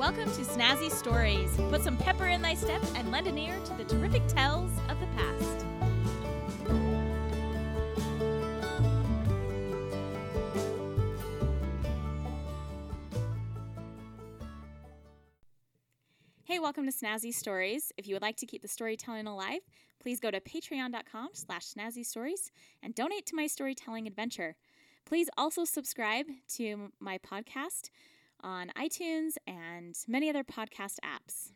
Welcome to Snazzy Stories. Put some pepper in thy step and lend an ear to the terrific tales of the past. Hey, welcome to Snazzy Stories. If you would like to keep the storytelling alive, please go to patreon.com slash snazzy stories and donate to my storytelling adventure. Please also subscribe to my podcast on iTunes and many other podcast apps.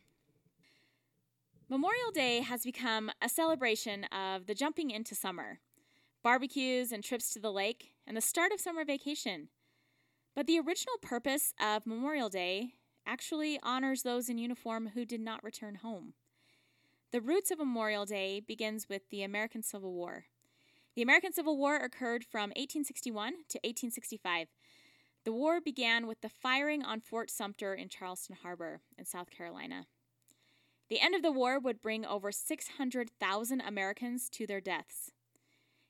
Memorial Day has become a celebration of the jumping into summer, barbecues and trips to the lake, and the start of summer vacation. But the original purpose of Memorial Day actually honors those in uniform who did not return home. The roots of Memorial Day begins with the American Civil War. The American Civil War occurred from 1861 to 1865. The war began with the firing on Fort Sumter in Charleston Harbor in South Carolina. The end of the war would bring over 600,000 Americans to their deaths.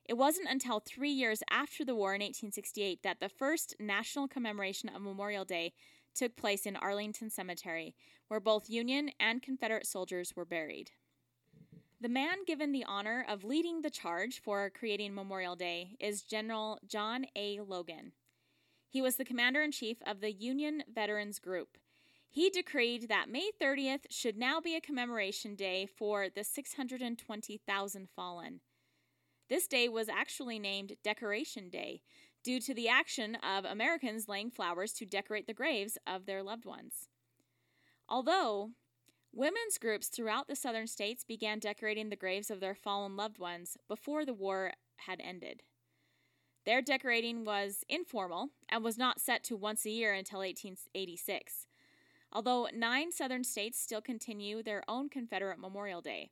It wasn't until three years after the war in 1868 that the first national commemoration of Memorial Day took place in Arlington Cemetery, where both Union and Confederate soldiers were buried. The man given the honor of leading the charge for creating Memorial Day is General John A. Logan. He was the commander in chief of the Union Veterans Group. He decreed that May 30th should now be a commemoration day for the 620,000 fallen. This day was actually named Decoration Day due to the action of Americans laying flowers to decorate the graves of their loved ones. Although women's groups throughout the southern states began decorating the graves of their fallen loved ones before the war had ended. Their decorating was informal and was not set to once a year until 1886. Although nine southern states still continue their own Confederate Memorial Day,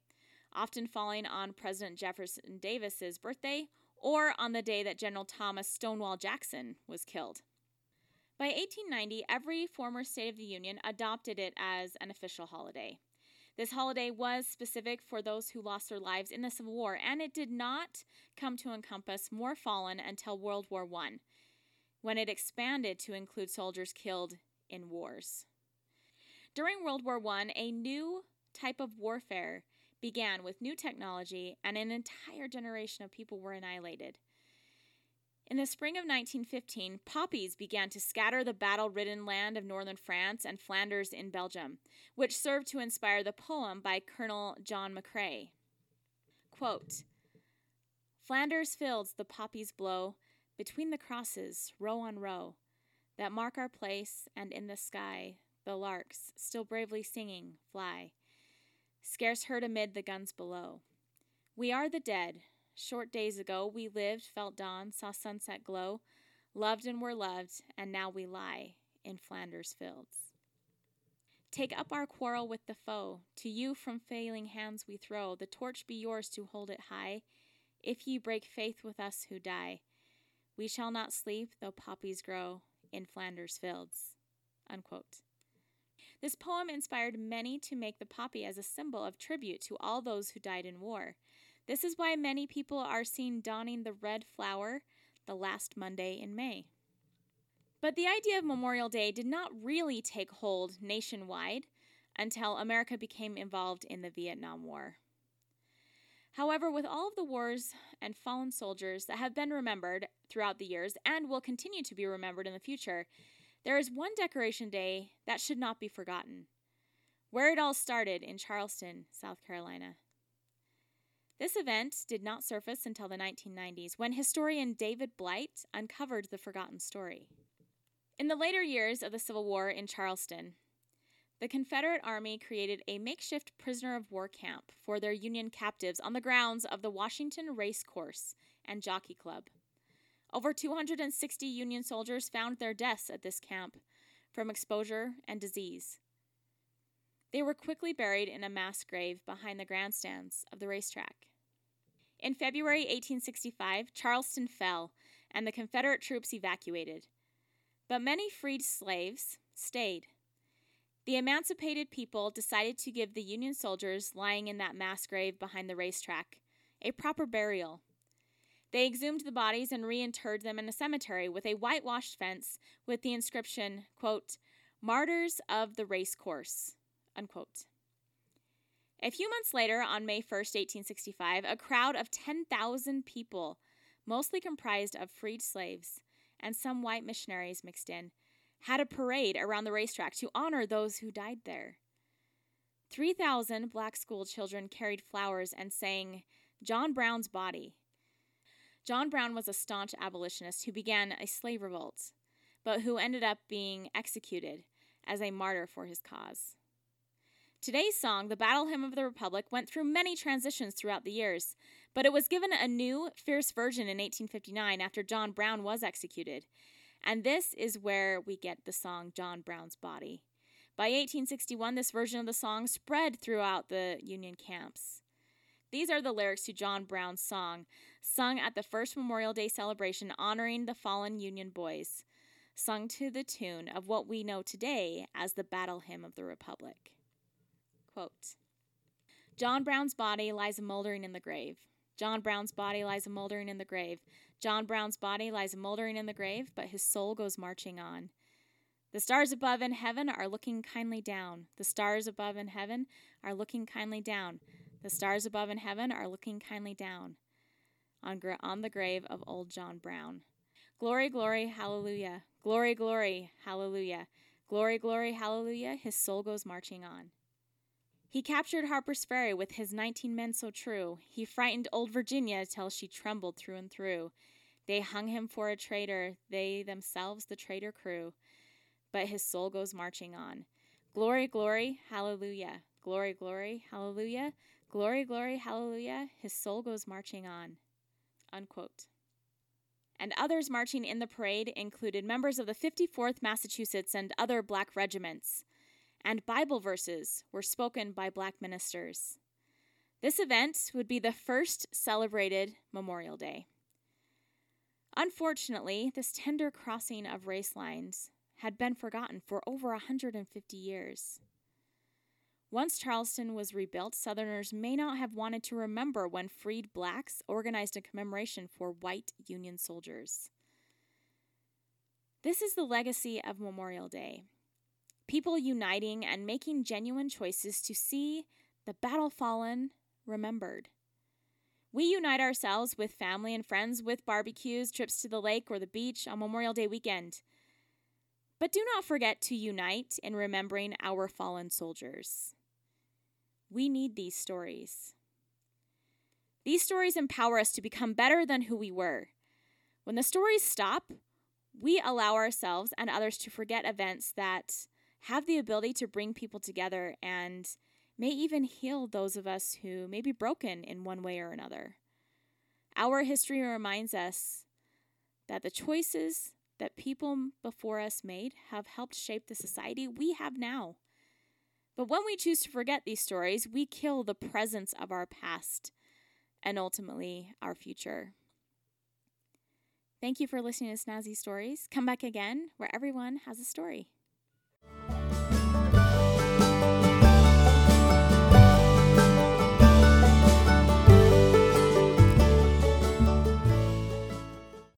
often falling on President Jefferson Davis's birthday or on the day that General Thomas Stonewall Jackson was killed. By 1890, every former state of the Union adopted it as an official holiday. This holiday was specific for those who lost their lives in the Civil War, and it did not come to encompass more fallen until World War I, when it expanded to include soldiers killed in wars. During World War I, a new type of warfare began with new technology, and an entire generation of people were annihilated. In the spring of 1915, poppies began to scatter the battle ridden land of northern France and Flanders in Belgium, which served to inspire the poem by Colonel John McCrae. Quote, Flanders fields the poppies blow between the crosses, row on row, that mark our place, and in the sky the larks, still bravely singing, fly scarce heard amid the guns below. We are the dead. Short days ago we lived, felt dawn, saw sunset glow, loved and were loved, and now we lie in Flanders fields. Take up our quarrel with the foe. To you from failing hands we throw. The torch be yours to hold it high. If ye break faith with us who die, we shall not sleep though poppies grow in Flanders fields. Unquote. This poem inspired many to make the poppy as a symbol of tribute to all those who died in war. This is why many people are seen donning the red flower the last Monday in May. But the idea of Memorial Day did not really take hold nationwide until America became involved in the Vietnam War. However, with all of the wars and fallen soldiers that have been remembered throughout the years and will continue to be remembered in the future, there is one decoration day that should not be forgotten where it all started in Charleston, South Carolina. This event did not surface until the 1990s when historian David Blight uncovered the forgotten story. In the later years of the Civil War in Charleston, the Confederate Army created a makeshift prisoner of war camp for their Union captives on the grounds of the Washington Race Course and Jockey Club. Over 260 Union soldiers found their deaths at this camp from exposure and disease. They were quickly buried in a mass grave behind the grandstands of the racetrack. In February 1865, Charleston fell and the Confederate troops evacuated. But many freed slaves stayed. The emancipated people decided to give the Union soldiers lying in that mass grave behind the racetrack a proper burial they exhumed the bodies and reinterred them in a cemetery with a whitewashed fence with the inscription, quote, Martyrs of the Racecourse. Unquote. A few months later, on May 1st, 1865, a crowd of 10,000 people, mostly comprised of freed slaves and some white missionaries mixed in, had a parade around the racetrack to honor those who died there. 3,000 black school children carried flowers and sang John Brown's Body. John Brown was a staunch abolitionist who began a slave revolt, but who ended up being executed as a martyr for his cause. Today's song, the Battle Hymn of the Republic, went through many transitions throughout the years, but it was given a new, fierce version in 1859 after John Brown was executed. And this is where we get the song John Brown's Body. By 1861, this version of the song spread throughout the Union camps. These are the lyrics to John Brown's song, sung at the first Memorial Day celebration honoring the fallen Union boys, sung to the tune of what we know today as the Battle Hymn of the Republic. Quote John Brown's body lies a moldering in the grave. John Brown's body lies a moldering in the grave. John Brown's body lies a moldering in the grave, but his soul goes marching on. The stars above in heaven are looking kindly down. The stars above in heaven are looking kindly down. The stars above in heaven are looking kindly down on, on the grave of old John Brown. Glory, glory, hallelujah. Glory, glory, hallelujah. Glory, glory, hallelujah. His soul goes marching on. He captured Harper's Ferry with his 19 men so true. He frightened old Virginia till she trembled through and through. They hung him for a traitor, they themselves the traitor crew. But his soul goes marching on. Glory, glory, hallelujah. Glory, glory, hallelujah. Glory, glory, hallelujah. His soul goes marching on. Unquote. And others marching in the parade included members of the 54th Massachusetts and other black regiments and Bible verses were spoken by black ministers. This event would be the first celebrated Memorial Day. Unfortunately, this tender crossing of race lines had been forgotten for over 150 years. Once Charleston was rebuilt, Southerners may not have wanted to remember when freed blacks organized a commemoration for white Union soldiers. This is the legacy of Memorial Day people uniting and making genuine choices to see the battle fallen remembered. We unite ourselves with family and friends with barbecues, trips to the lake or the beach on Memorial Day weekend. But do not forget to unite in remembering our fallen soldiers. We need these stories. These stories empower us to become better than who we were. When the stories stop, we allow ourselves and others to forget events that have the ability to bring people together and may even heal those of us who may be broken in one way or another. Our history reminds us that the choices that people before us made have helped shape the society we have now. But when we choose to forget these stories, we kill the presence of our past and ultimately our future. Thank you for listening to Snazzy Stories. Come back again where everyone has a story.